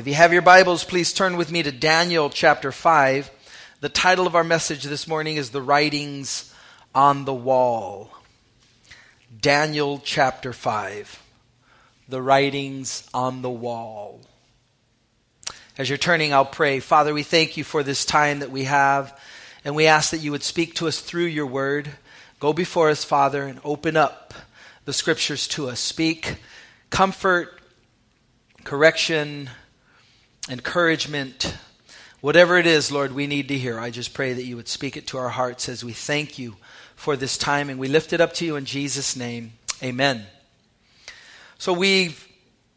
If you have your Bibles, please turn with me to Daniel chapter 5. The title of our message this morning is The Writings on the Wall. Daniel chapter 5. The Writings on the Wall. As you're turning, I'll pray. Father, we thank you for this time that we have, and we ask that you would speak to us through your word. Go before us, Father, and open up the scriptures to us. Speak comfort, correction, encouragement, whatever it is, Lord, we need to hear. I just pray that you would speak it to our hearts as we thank you for this time, and we lift it up to you in Jesus' name. Amen. So we've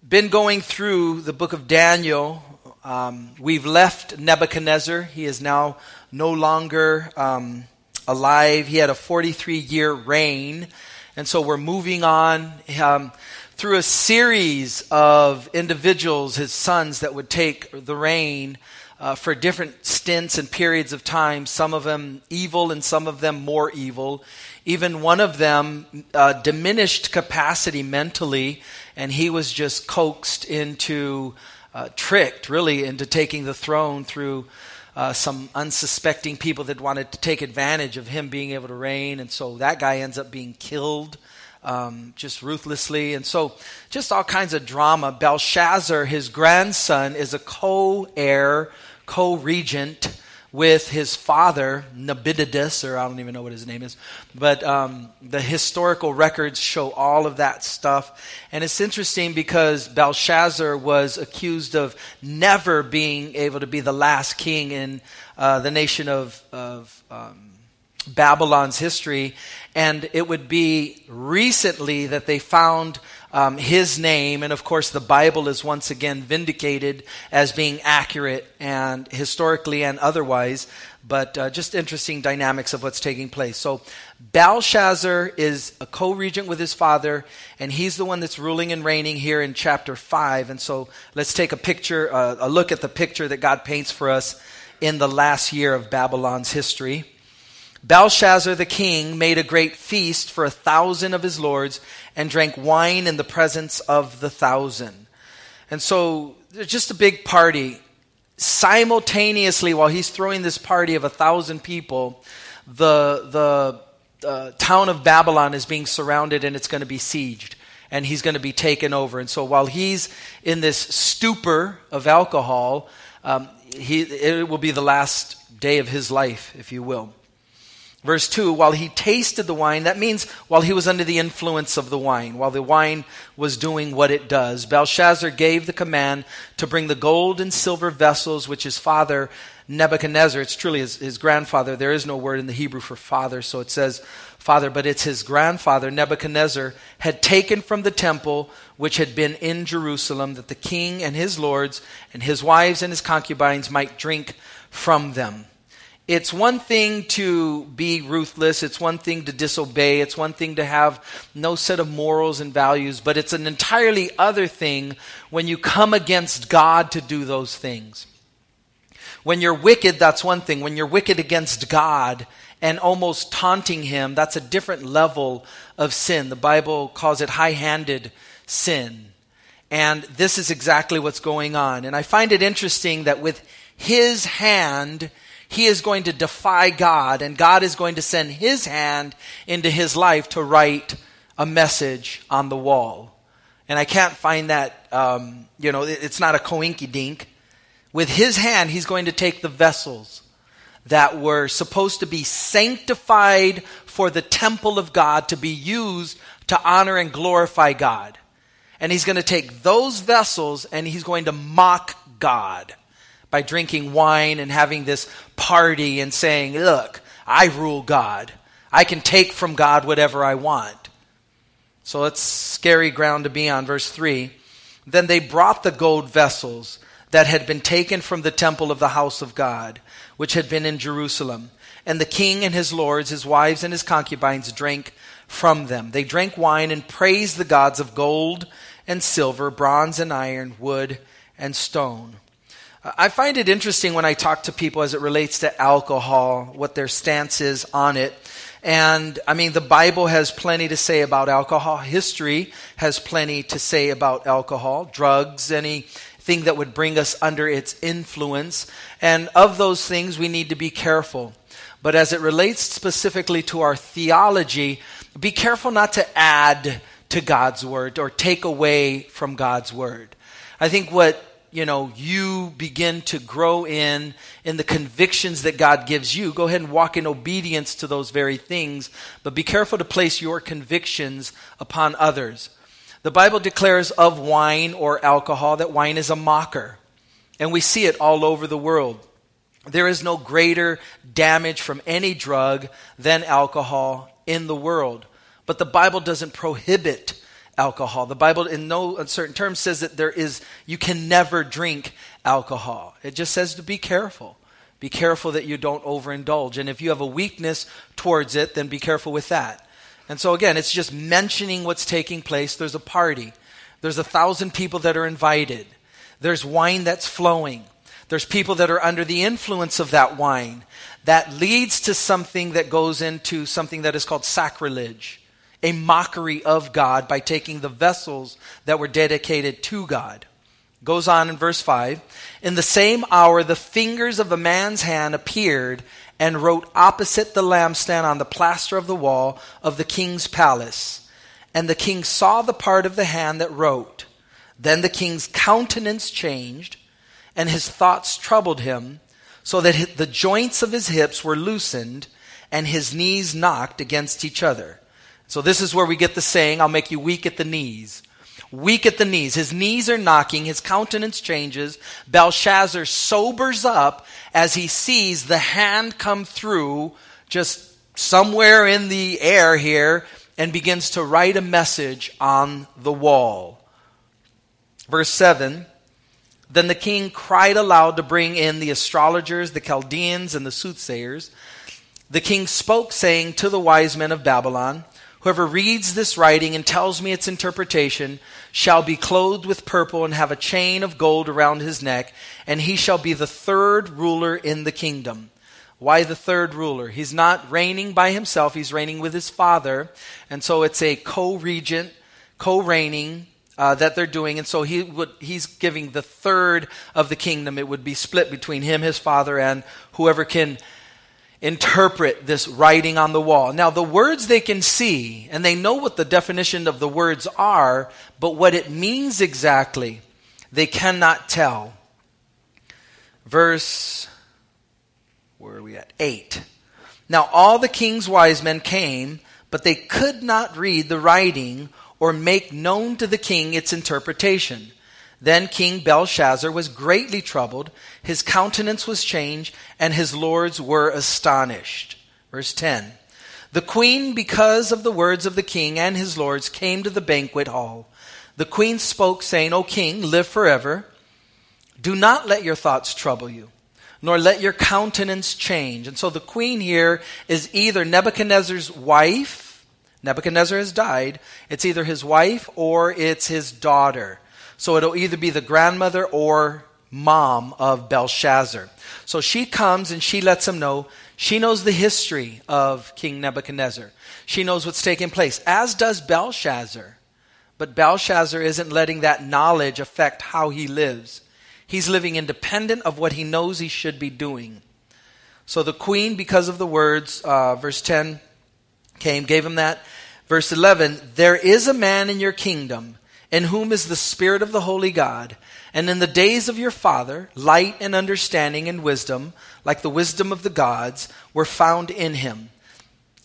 been going through the book of Daniel. Um, we've left Nebuchadnezzar. He is now no longer um, alive. He had a 43 year reign. And so we're moving on. Um, through a series of individuals, his sons, that would take the reign uh, for different stints and periods of time, some of them evil and some of them more evil. Even one of them uh, diminished capacity mentally, and he was just coaxed into, uh, tricked really, into taking the throne through. Uh, some unsuspecting people that wanted to take advantage of him being able to reign, and so that guy ends up being killed um, just ruthlessly. And so, just all kinds of drama. Belshazzar, his grandson, is a co heir, co regent with his father, Nabonidus, or I don't even know what his name is. But um, the historical records show all of that stuff. And it's interesting because Belshazzar was accused of never being able to be the last king in uh, the nation of. of um, Babylon's history, and it would be recently that they found um, his name, and of course, the Bible is once again vindicated as being accurate and historically and otherwise. But uh, just interesting dynamics of what's taking place. So, Belshazzar is a co regent with his father, and he's the one that's ruling and reigning here in chapter 5. And so, let's take a picture, uh, a look at the picture that God paints for us in the last year of Babylon's history. Belshazzar the king made a great feast for a thousand of his lords and drank wine in the presence of the thousand. And so there's just a big party. Simultaneously, while he's throwing this party of a thousand people, the, the uh, town of Babylon is being surrounded and it's going to be sieged and he's going to be taken over. And so while he's in this stupor of alcohol, um, he, it will be the last day of his life, if you will. Verse 2 While he tasted the wine, that means while he was under the influence of the wine, while the wine was doing what it does, Belshazzar gave the command to bring the gold and silver vessels which his father Nebuchadnezzar, it's truly his, his grandfather, there is no word in the Hebrew for father, so it says father, but it's his grandfather Nebuchadnezzar had taken from the temple which had been in Jerusalem, that the king and his lords and his wives and his concubines might drink from them. It's one thing to be ruthless. It's one thing to disobey. It's one thing to have no set of morals and values. But it's an entirely other thing when you come against God to do those things. When you're wicked, that's one thing. When you're wicked against God and almost taunting Him, that's a different level of sin. The Bible calls it high handed sin. And this is exactly what's going on. And I find it interesting that with His hand, he is going to defy God, and God is going to send his hand into his life to write a message on the wall. And I can't find that, um, you know, it's not a coinky dink. With his hand, he's going to take the vessels that were supposed to be sanctified for the temple of God to be used to honor and glorify God. And he's going to take those vessels and he's going to mock God by drinking wine and having this party and saying, Look, I rule God. I can take from God whatever I want. So it's scary ground to be on. Verse 3 Then they brought the gold vessels that had been taken from the temple of the house of God, which had been in Jerusalem. And the king and his lords, his wives, and his concubines drank from them. They drank wine and praised the gods of gold and silver, bronze and iron, wood and stone. I find it interesting when I talk to people as it relates to alcohol, what their stance is on it. And I mean, the Bible has plenty to say about alcohol. History has plenty to say about alcohol. Drugs, anything that would bring us under its influence. And of those things, we need to be careful. But as it relates specifically to our theology, be careful not to add to God's word or take away from God's word. I think what you know you begin to grow in in the convictions that God gives you go ahead and walk in obedience to those very things but be careful to place your convictions upon others. The Bible declares of wine or alcohol that wine is a mocker and we see it all over the world. There is no greater damage from any drug than alcohol in the world. But the Bible doesn't prohibit alcohol. The Bible, in no uncertain terms, says that there is, you can never drink alcohol. It just says to be careful. Be careful that you don't overindulge. And if you have a weakness towards it, then be careful with that. And so, again, it's just mentioning what's taking place. There's a party, there's a thousand people that are invited, there's wine that's flowing. There's people that are under the influence of that wine. That leads to something that goes into something that is called sacrilege a mockery of God by taking the vessels that were dedicated to God. Goes on in verse 5 In the same hour, the fingers of a man's hand appeared and wrote opposite the lampstand on the plaster of the wall of the king's palace. And the king saw the part of the hand that wrote. Then the king's countenance changed, and his thoughts troubled him, so that the joints of his hips were loosened, and his knees knocked against each other. So this is where we get the saying, I'll make you weak at the knees. Weak at the knees. His knees are knocking. His countenance changes. Belshazzar sobers up as he sees the hand come through just somewhere in the air here and begins to write a message on the wall. Verse 7 Then the king cried aloud to bring in the astrologers, the Chaldeans, and the soothsayers. The king spoke, saying to the wise men of Babylon, Whoever reads this writing and tells me its interpretation shall be clothed with purple and have a chain of gold around his neck, and he shall be the third ruler in the kingdom. Why the third ruler? He's not reigning by himself, he's reigning with his father. And so it's a co regent, co reigning uh, that they're doing. And so he would, he's giving the third of the kingdom. It would be split between him, his father, and whoever can interpret this writing on the wall. Now, the words they can see, and they know what the definition of the words are, but what it means exactly, they cannot tell. Verse, where are we at? 8. Now, all the king's wise men came, but they could not read the writing or make known to the king its interpretation. Then King Belshazzar was greatly troubled, his countenance was changed, and his lords were astonished. Verse 10 The queen, because of the words of the king and his lords, came to the banquet hall. The queen spoke, saying, O king, live forever. Do not let your thoughts trouble you, nor let your countenance change. And so the queen here is either Nebuchadnezzar's wife. Nebuchadnezzar has died. It's either his wife or it's his daughter. So it'll either be the grandmother or mom of Belshazzar. So she comes and she lets him know she knows the history of King Nebuchadnezzar. She knows what's taking place, as does Belshazzar. But Belshazzar isn't letting that knowledge affect how he lives. He's living independent of what he knows he should be doing. So the queen, because of the words, uh, verse 10 came, gave him that. Verse 11, there is a man in your kingdom in whom is the Spirit of the Holy God. And in the days of your father, light and understanding and wisdom, like the wisdom of the gods, were found in him.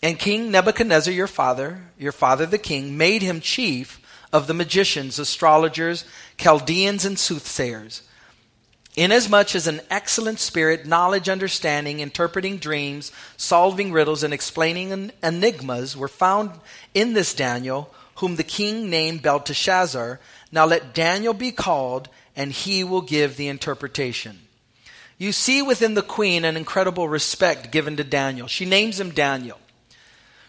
And King Nebuchadnezzar, your father, your father the king, made him chief of the magicians, astrologers, Chaldeans, and soothsayers. Inasmuch as an excellent spirit, knowledge, understanding, interpreting dreams, solving riddles, and explaining enigmas were found in this Daniel, whom the king named Belteshazzar. Now let Daniel be called, and he will give the interpretation. You see within the queen an incredible respect given to Daniel. She names him Daniel.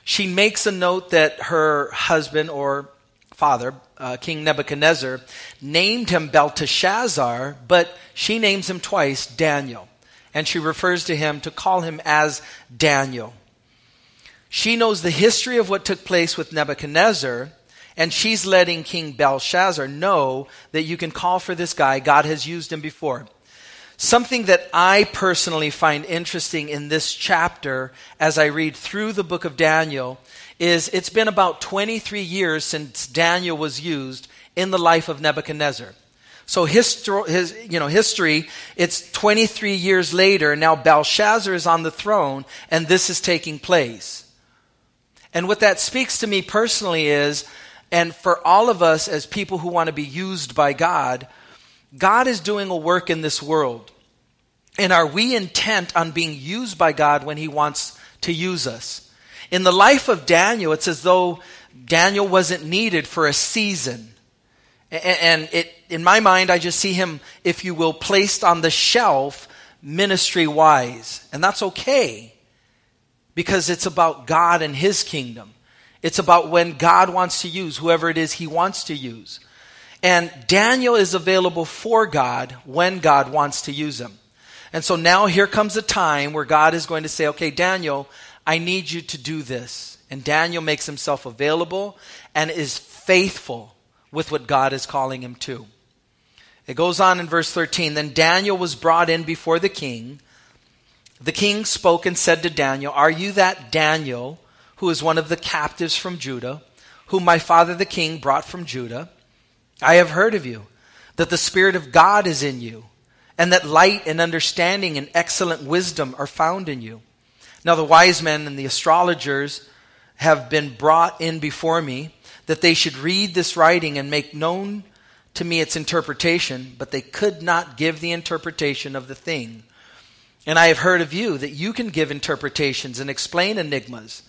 She makes a note that her husband or father, uh, King Nebuchadnezzar, named him Belteshazzar, but she names him twice Daniel. And she refers to him to call him as Daniel. She knows the history of what took place with Nebuchadnezzar, And she's letting King Belshazzar know that you can call for this guy. God has used him before. Something that I personally find interesting in this chapter as I read through the book of Daniel is it's been about 23 years since Daniel was used in the life of Nebuchadnezzar. So history, his, you know, history, it's 23 years later, now Belshazzar is on the throne, and this is taking place. And what that speaks to me personally is, and for all of us as people who want to be used by God, God is doing a work in this world. And are we intent on being used by God when He wants to use us? In the life of Daniel, it's as though Daniel wasn't needed for a season. And it, in my mind, I just see him, if you will, placed on the shelf ministry wise. And that's okay because it's about God and his kingdom. It's about when God wants to use whoever it is he wants to use. And Daniel is available for God when God wants to use him. And so now here comes a time where God is going to say, okay, Daniel, I need you to do this. And Daniel makes himself available and is faithful with what God is calling him to. It goes on in verse 13 Then Daniel was brought in before the king. The king spoke and said to Daniel, Are you that Daniel who is one of the captives from Judah, whom my father the king brought from Judah? I have heard of you, that the Spirit of God is in you, and that light and understanding and excellent wisdom are found in you. Now the wise men and the astrologers have been brought in before me that they should read this writing and make known to me its interpretation, but they could not give the interpretation of the thing. And I have heard of you that you can give interpretations and explain enigmas.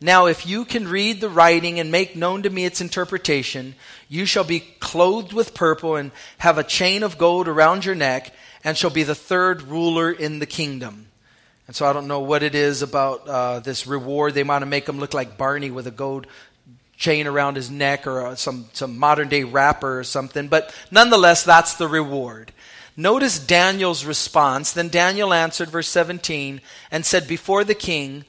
Now, if you can read the writing and make known to me its interpretation, you shall be clothed with purple and have a chain of gold around your neck, and shall be the third ruler in the kingdom. And so I don't know what it is about uh, this reward. They want to make him look like Barney with a gold chain around his neck or uh, some, some modern day rapper or something. But nonetheless, that's the reward. Notice Daniel's response. Then Daniel answered, verse 17, and said, Before the king,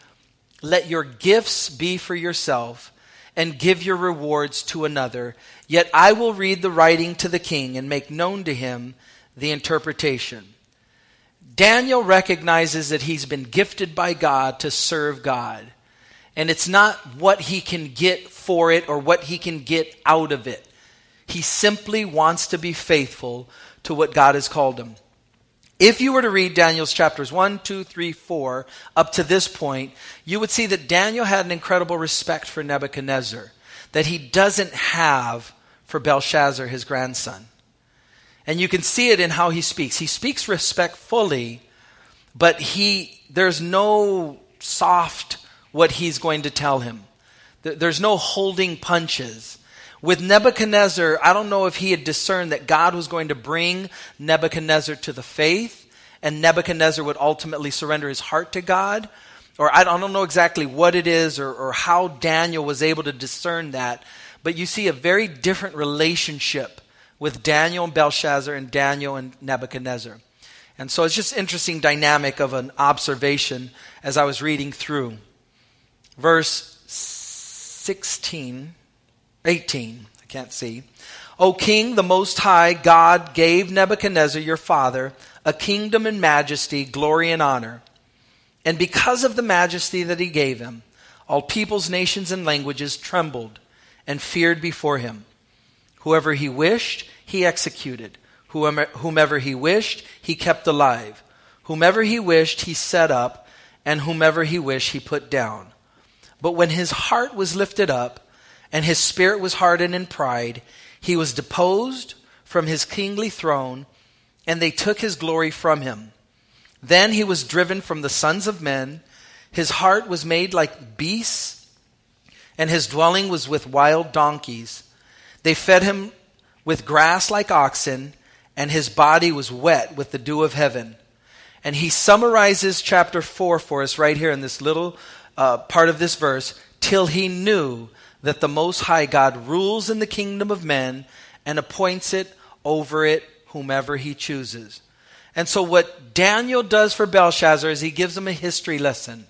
let your gifts be for yourself, and give your rewards to another. Yet I will read the writing to the king and make known to him the interpretation. Daniel recognizes that he's been gifted by God to serve God. And it's not what he can get for it or what he can get out of it. He simply wants to be faithful to what God has called him. If you were to read Daniel's chapters 1, 2, 3, 4, up to this point, you would see that Daniel had an incredible respect for Nebuchadnezzar that he doesn't have for Belshazzar, his grandson. And you can see it in how he speaks. He speaks respectfully, but he, there's no soft what he's going to tell him. There's no holding punches. With Nebuchadnezzar, I don't know if he had discerned that God was going to bring Nebuchadnezzar to the faith and Nebuchadnezzar would ultimately surrender his heart to God. Or I don't know exactly what it is or, or how Daniel was able to discern that. But you see a very different relationship with Daniel and Belshazzar and Daniel and Nebuchadnezzar. And so it's just interesting dynamic of an observation as I was reading through. Verse 16, 18, I can't see. O king, the most high God gave Nebuchadnezzar your father a kingdom and majesty, glory and honor. And because of the majesty that he gave him, all peoples, nations, and languages trembled and feared before him. Whoever he wished, he executed. Whomever he wished, he kept alive. Whomever he wished, he set up. And whomever he wished, he put down. But when his heart was lifted up and his spirit was hardened in pride, he was deposed from his kingly throne, and they took his glory from him. Then he was driven from the sons of men. His heart was made like beasts, and his dwelling was with wild donkeys. They fed him with grass like oxen, and his body was wet with the dew of heaven. And he summarizes chapter 4 for us right here in this little uh, part of this verse till he knew that the Most High God rules in the kingdom of men and appoints it over it whomever he chooses. And so, what Daniel does for Belshazzar is he gives him a history lesson.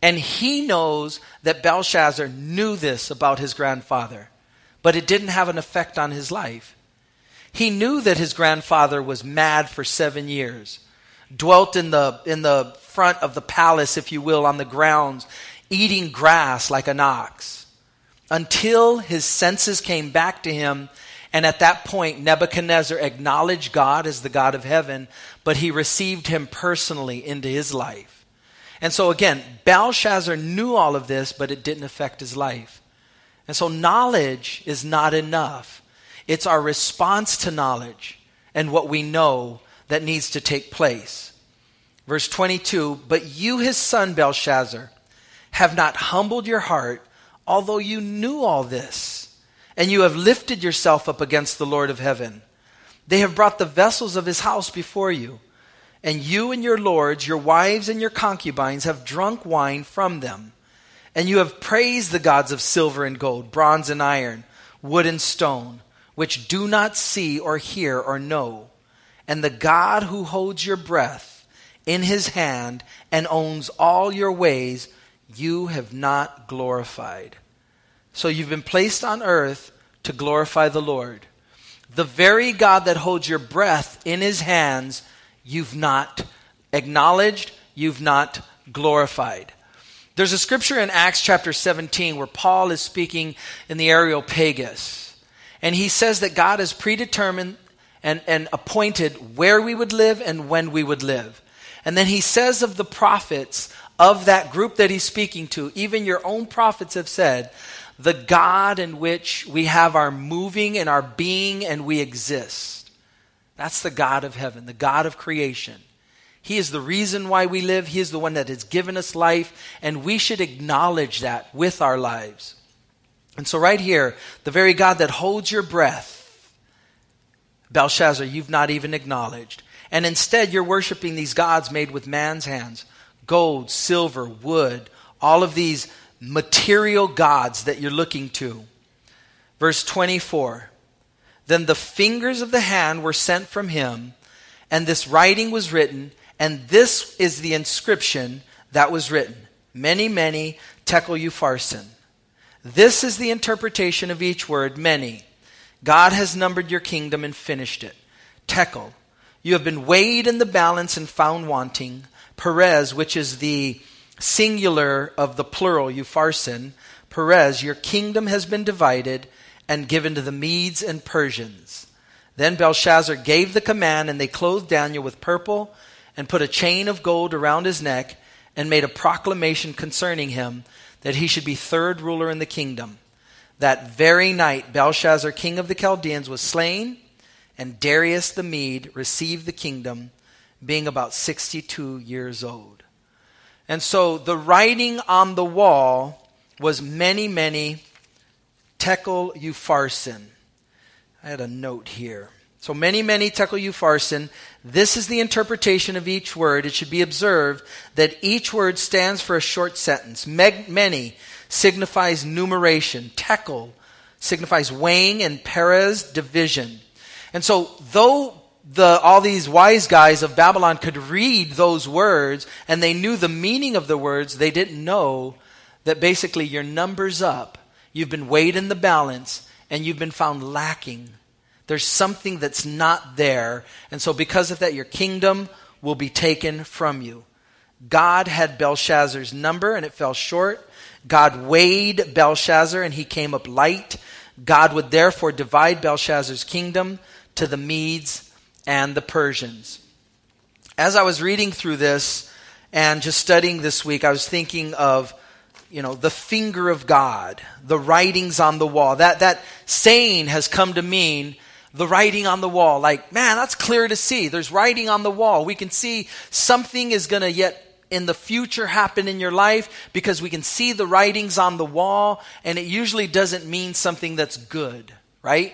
And he knows that Belshazzar knew this about his grandfather, but it didn't have an effect on his life. He knew that his grandfather was mad for seven years, dwelt in the, in the front of the palace, if you will, on the grounds, eating grass like an ox, until his senses came back to him. And at that point, Nebuchadnezzar acknowledged God as the God of heaven, but he received him personally into his life. And so again, Belshazzar knew all of this, but it didn't affect his life. And so knowledge is not enough. It's our response to knowledge and what we know that needs to take place. Verse 22 But you, his son Belshazzar, have not humbled your heart, although you knew all this, and you have lifted yourself up against the Lord of heaven. They have brought the vessels of his house before you, and you and your lords, your wives and your concubines, have drunk wine from them. And you have praised the gods of silver and gold, bronze and iron, wood and stone which do not see or hear or know, and the God who holds your breath in his hand and owns all your ways, you have not glorified. So you've been placed on earth to glorify the Lord. The very God that holds your breath in his hands, you've not acknowledged, you've not glorified. There's a scripture in Acts chapter 17 where Paul is speaking in the Areopagus. And he says that God has predetermined and, and appointed where we would live and when we would live. And then he says of the prophets of that group that he's speaking to, even your own prophets have said, the God in which we have our moving and our being and we exist. That's the God of heaven, the God of creation. He is the reason why we live. He is the one that has given us life, and we should acknowledge that with our lives. And so, right here, the very God that holds your breath, Belshazzar, you've not even acknowledged. And instead, you're worshiping these gods made with man's hands gold, silver, wood, all of these material gods that you're looking to. Verse 24 Then the fingers of the hand were sent from him, and this writing was written, and this is the inscription that was written Mene, mene, tekel upharsin. This is the interpretation of each word, mene. God has numbered your kingdom and finished it. Tekel, you have been weighed in the balance and found wanting. Peres, which is the singular of the plural, Upharsin. Peres, your kingdom has been divided and given to the Medes and Persians. Then Belshazzar gave the command, and they clothed Daniel with purple and put a chain of gold around his neck and made a proclamation concerning him that he should be third ruler in the kingdom. That very night, Belshazzar, king of the Chaldeans, was slain, and Darius the Mede received the kingdom, being about 62 years old. And so the writing on the wall was mene, mene tekel upharsin. I had a note here. So mene, mene tekel upharsin. This is the interpretation of each word. It should be observed that each word stands for a short sentence. Meg, mene signifies numeration. Tekel signifies weighing, and Peres division. And so, though the, all these wise guys of Babylon could read those words and they knew the meaning of the words, they didn't know that basically your number's up. You've been weighed in the balance and you've been found lacking there's something that's not there. And so, because of that, your kingdom will be taken from you. God had Belshazzar's number and it fell short. God weighed Belshazzar and he came up light. God would therefore divide Belshazzar's kingdom to the Medes and the Persians. As I was reading through this and just studying this week, I was thinking of you know, the finger of God, the writings on the wall. That, that saying has come to mean the writing on the wall. Like, man, that's clear to see. There's writing on the wall. We can see something is going to yet in the future happen in your life because we can see the writings on the wall, and it usually doesn't mean something that's good, right?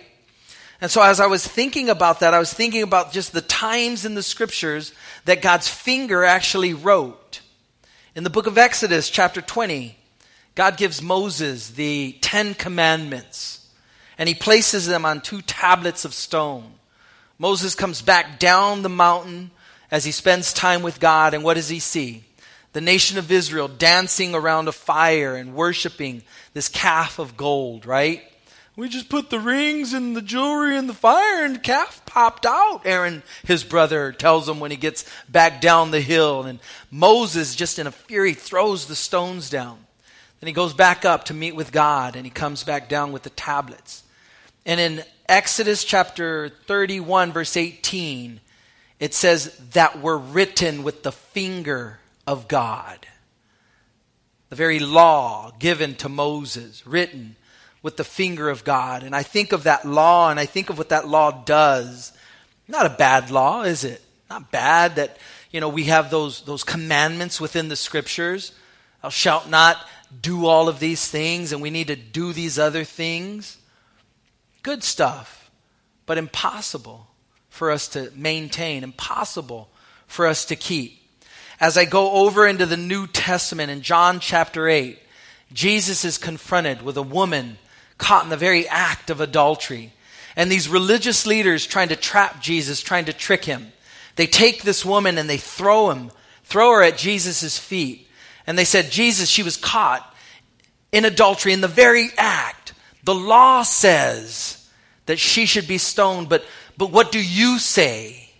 And so, as I was thinking about that, I was thinking about just the times in the scriptures that God's finger actually wrote. In the book of Exodus, chapter 20, God gives Moses the Ten Commandments and he places them on two tablets of stone. Moses comes back down the mountain as he spends time with God, and what does he see? the nation of Israel dancing around a fire and worshiping this calf of gold, right? We just put the rings and the jewelry in the fire and the calf popped out. Aaron, his brother, tells him when he gets back down the hill. And Moses, just in a fury, throws the stones down. Then he goes back up to meet with God and he comes back down with the tablets. And in Exodus chapter 31, verse 18, it says that were written with the finger of God. The very law given to Moses, written with the finger of God. And I think of that law and I think of what that law does. Not a bad law, is it? Not bad that, you know, we have those, those commandments within the scriptures. Thou shalt not do all of these things and we need to do these other things. Good stuff, but impossible for us to maintain, impossible for us to keep. As I go over into the New Testament in John chapter 8, Jesus is confronted with a woman caught in the very act of adultery. And these religious leaders trying to trap Jesus, trying to trick him. They take this woman and they throw him, throw her at Jesus' feet. And they said, Jesus, she was caught in adultery in the very act. The law says that she should be stoned, but, but what do you say?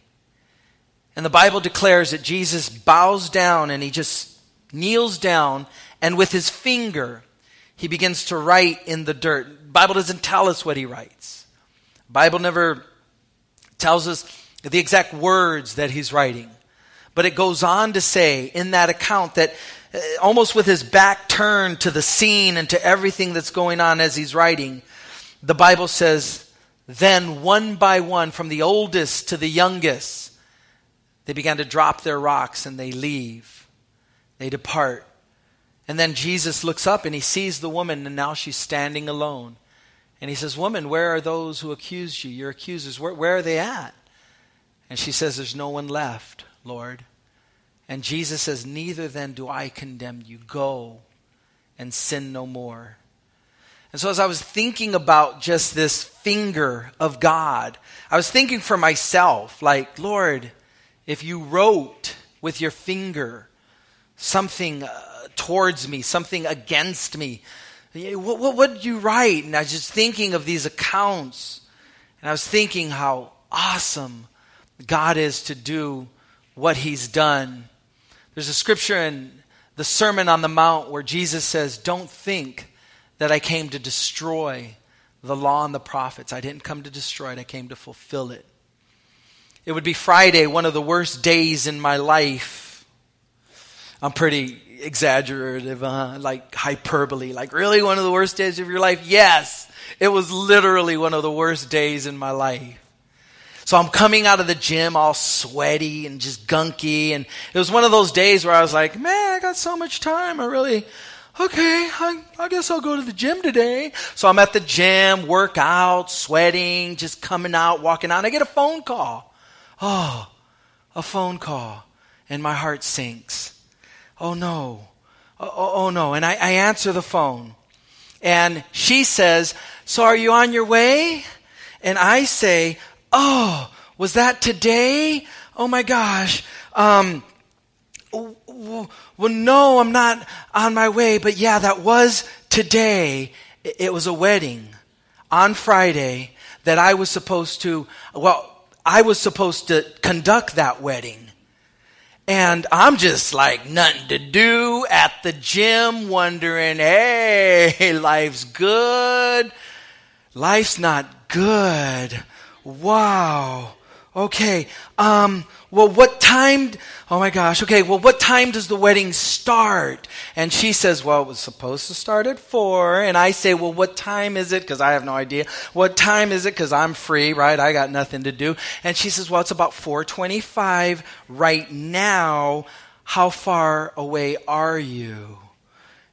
And the Bible declares that Jesus bows down and he just kneels down and with his finger he begins to write in the dirt. Bible doesn't tell us what he writes. Bible never tells us the exact words that he's writing. But it goes on to say in that account that uh, almost with his back turned to the scene and to everything that's going on as he's writing, the Bible says, then one by one, from the oldest to the youngest, they began to drop their rocks and they leave. They depart. And then Jesus looks up and he sees the woman, and now she's standing alone. And he says, Woman, where are those who accused you? Your accusers, where, where are they at? And she says, There's no one left, Lord. And Jesus says, Neither then do I condemn you. Go and sin no more. And so, as I was thinking about just this finger of God, I was thinking for myself, like, Lord, if you wrote with your finger something uh, towards me, something against me. What, what, what did you write? And I was just thinking of these accounts. And I was thinking how awesome God is to do what he's done. There's a scripture in the Sermon on the Mount where Jesus says, Don't think that I came to destroy the law and the prophets. I didn't come to destroy it, I came to fulfill it. It would be Friday, one of the worst days in my life. I'm pretty exaggerative, uh, like hyperbole. Like, really, one of the worst days of your life? Yes, it was literally one of the worst days in my life. So I'm coming out of the gym all sweaty and just gunky. And it was one of those days where I was like, man, I got so much time. I really, okay, I, I guess I'll go to the gym today. So I'm at the gym, work out, sweating, just coming out, walking out. And I get a phone call. Oh, a phone call. And my heart sinks oh no, oh, oh, oh no. And I, I answer the phone. And she says, so are you on your way? And I say, oh, was that today? Oh my gosh. Um, well, no, I'm not on my way, but yeah, that was today. It was a wedding on Friday that I was supposed to, well, I was supposed to conduct that wedding. And I'm just like nothing to do at the gym, wondering, hey, life's good. Life's not good. Wow. Okay. Um, well, what time? Oh my gosh. Okay. Well, what time does the wedding start? And she says, well, it was supposed to start at four. And I say, well, what time is it? Cause I have no idea. What time is it? Cause I'm free, right? I got nothing to do. And she says, well, it's about 425 right now. How far away are you?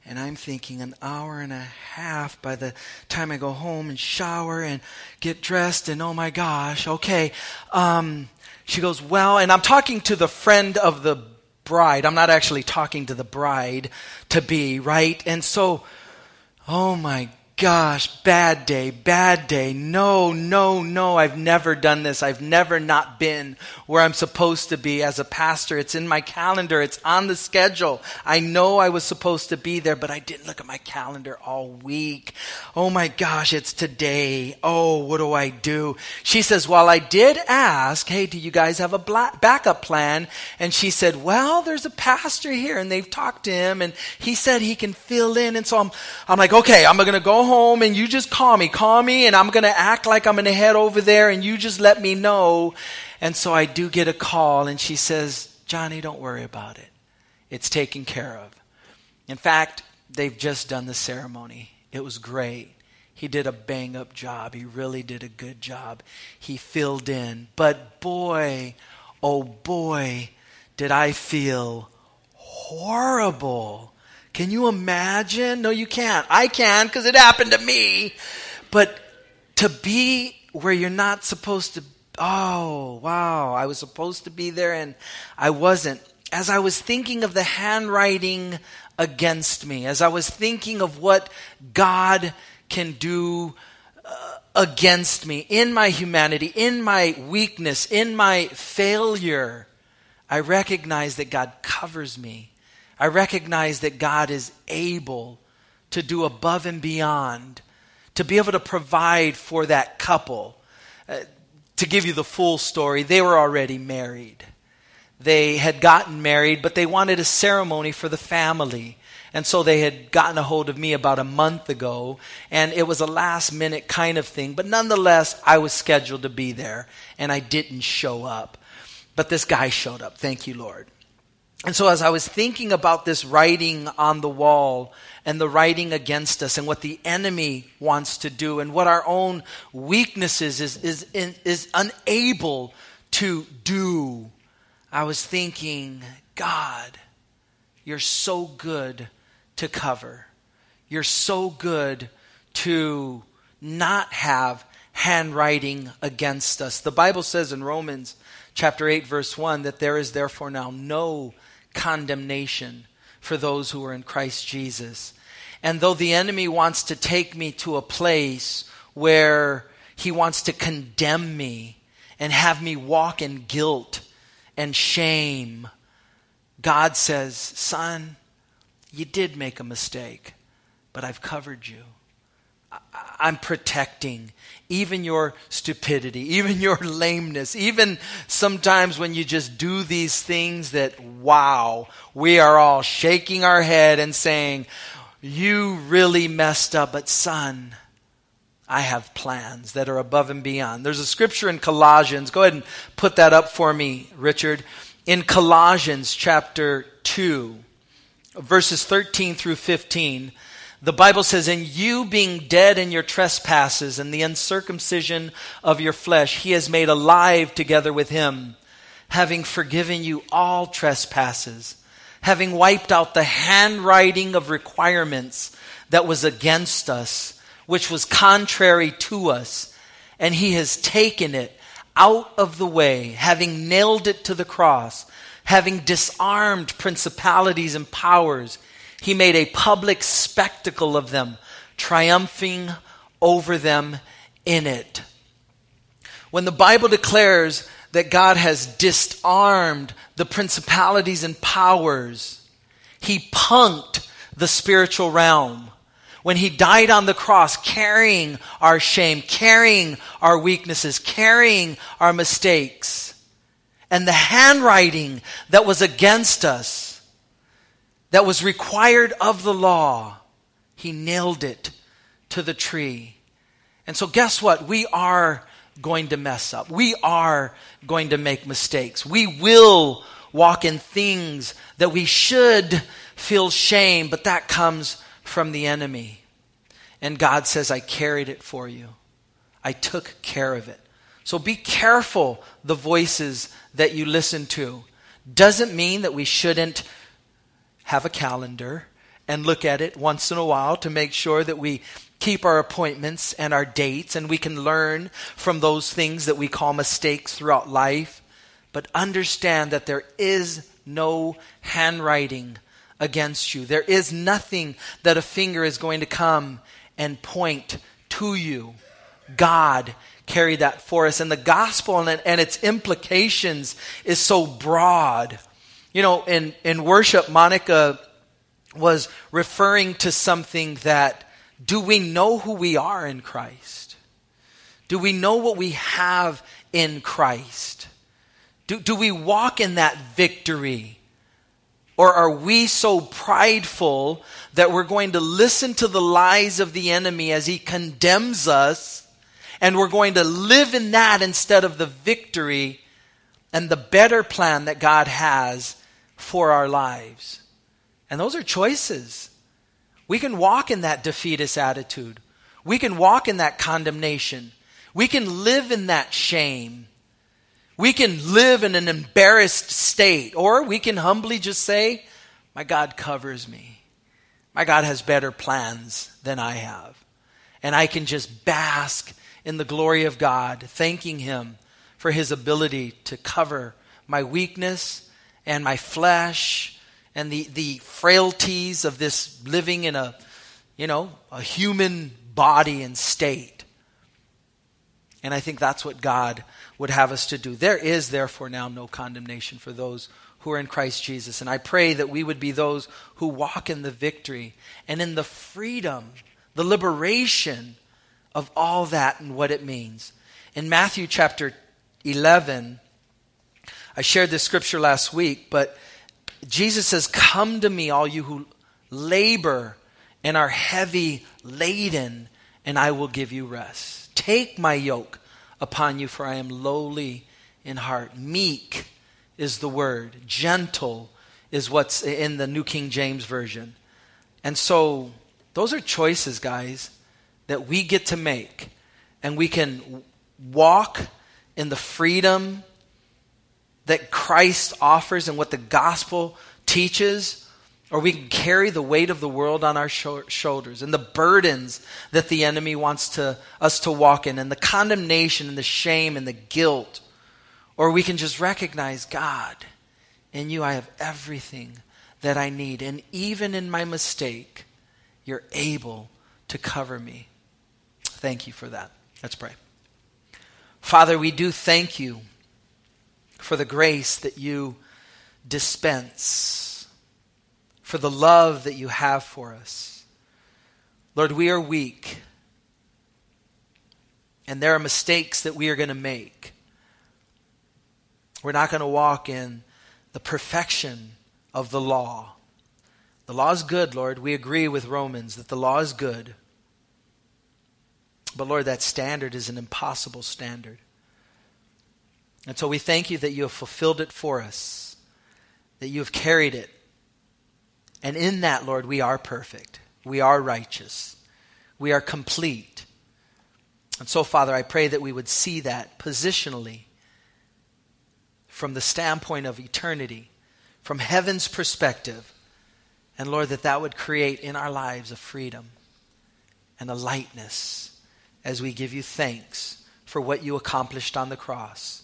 And I'm thinking an hour and a half by the time I go home and shower and get dressed and oh my gosh, okay. Um, she goes, well, and I'm talking to the friend of the bride. I'm not actually talking to the bride to be, right? And so, oh my gosh, bad day, bad day. No, no, no, I've never done this. I've never not been where I'm supposed to be as a pastor. It's in my calendar, it's on the schedule. I know I was supposed to be there, but I didn't look at my calendar all week. Oh my gosh, it's today. Oh, what do I do? She says, Well, I did ask, hey, do you guys have a backup plan? And she said, Well, there's a pastor here, and they've talked to him, and he said he can fill in. And so I'm, I'm like, Okay, I'm going to go home and you just call me. Call me and I'm going to act like I'm going to head over there and you just let me know. And so I do get a call and she says, Johnny, don't worry about it. It's taken care of. In fact, they've just done the ceremony. It was great. He did a bang up job. He really did a good job. He filled in. But boy, oh boy, did I feel horrible can you imagine? No, you can't. I can because it happened to me. But to be where you're not supposed to, oh, wow, I was supposed to be there and I wasn't. As I was thinking of the handwriting against me, as I was thinking of what God can do uh, against me in my humanity, in my weakness, in my failure, I recognize that God covers me I recognize that God is able to do above and beyond, to be able to provide for that couple. Uh, to give you the full story, they were already married. They had gotten married, but they wanted a ceremony for the family. And so they had gotten a hold of me about a month ago, and it was a last minute kind of thing. But nonetheless, I was scheduled to be there, and I didn't show up. But this guy showed up. Thank you, Lord. And so, as I was thinking about this writing on the wall and the writing against us and what the enemy wants to do and what our own weaknesses is, is, is unable to do, I was thinking, God, you're so good to cover. You're so good to not have handwriting against us. The Bible says in Romans chapter 8, verse 1 that there is therefore now no condemnation for those who are in Christ Jesus. And though the enemy wants to take me to a place where he wants to condemn me and have me walk in guilt and shame, God says, Son, you did make a mistake, but I've covered you. I'm protecting even your stupidity, even your lameness, even sometimes when you just do these things that, wow, we are all shaking our head and saying, You really messed up, but son, I have plans that are above and beyond. There's a scripture in Colossians. Go ahead and put that up for me, Richard. In Colossians chapter 2, verses 13 through 15. The Bible says, And you being dead in your trespasses and the uncircumcision of your flesh, he has made alive together with him, having forgiven you all trespasses, having wiped out the handwriting of requirements that was against us, which was contrary to us, and he has taken it out of the way, having nailed it to the cross, having disarmed principalities and powers he made a public spectacle of them, triumphing over them in it. When the Bible declares that God has disarmed the principalities and powers, He punked the spiritual realm. When He died on the cross, carrying our shame, carrying our weaknesses, carrying our mistakes, and the handwriting that was against us that was required of the law, he nailed it to the tree. And so, guess what? We are going to mess up. We are going to make mistakes. We will walk in things that we should feel shame, but that comes from the enemy. And God says, I carried it for you, I took care of it. So be careful the voices that you listen to. Doesn't mean that we shouldn't have a calendar and look at it once in a while to make sure that we keep our appointments and our dates and we can learn from those things that we call mistakes throughout life. But understand that there is no handwriting against you. There is nothing that a finger is going to come and point to you. God carried that for us. And the gospel and, and its implications is so broad. You know, in, in worship, Monica was referring to something that do we know who we are in Christ? Do we know what we have in Christ? Do, do we walk in that victory? Or are we so prideful that we're going to listen to the lies of the enemy as he condemns us and we're going to live in that instead of the victory and the better plan that God has for our lives? And those are choices. We can walk in that defeatist attitude. We can walk in that condemnation. We can live in that shame. We can live in an embarrassed state, or we can humbly just say, My God covers me. My God has better plans than I have. And I can just bask in the glory of God, thanking Him for His ability to cover my weakness and my flesh and the, the frailties of this living in a, you know, a human body and state. And I think that's what God would have us to do. There is, therefore, now no condemnation for those who are in Christ Jesus. And I pray that we would be those who walk in the victory and in the freedom, the liberation of all that and what it means. In Matthew chapter 11, I shared this scripture last week, but Jesus says, Come to me, all you who labor and are heavy laden, and I will give you rest. Take my yoke upon you, for I am lowly in heart. Meek is the word, gentle is what's in the New King James Version. And so, those are choices, guys, that we get to make. And we can walk in the freedom that Christ offers and what the gospel teaches or we can carry the weight of the world on our shoulders and the burdens that the enemy wants to, us to walk in and the condemnation and the shame and the guilt. Or we can just recognize God, in you I have everything that I need. And even in my mistake, you're able to cover me. Thank you for that. Let's pray. Father, we do thank you for the grace that you dispense for the love that you have for us. Lord, we are weak, and there are mistakes that we are going to make. We're not going to walk in the perfection of the law. The law is good, Lord. We agree with Romans that the law is good. But Lord, that standard is an impossible standard. And so we thank you that you have fulfilled it for us, that you have carried it and in that, Lord, we are perfect. We are righteous. We are complete. And so, Father, I pray that we would see that positionally from the standpoint of eternity, from heaven's perspective. And Lord, that that would create in our lives a freedom and a lightness as we give you thanks for what you accomplished on the cross.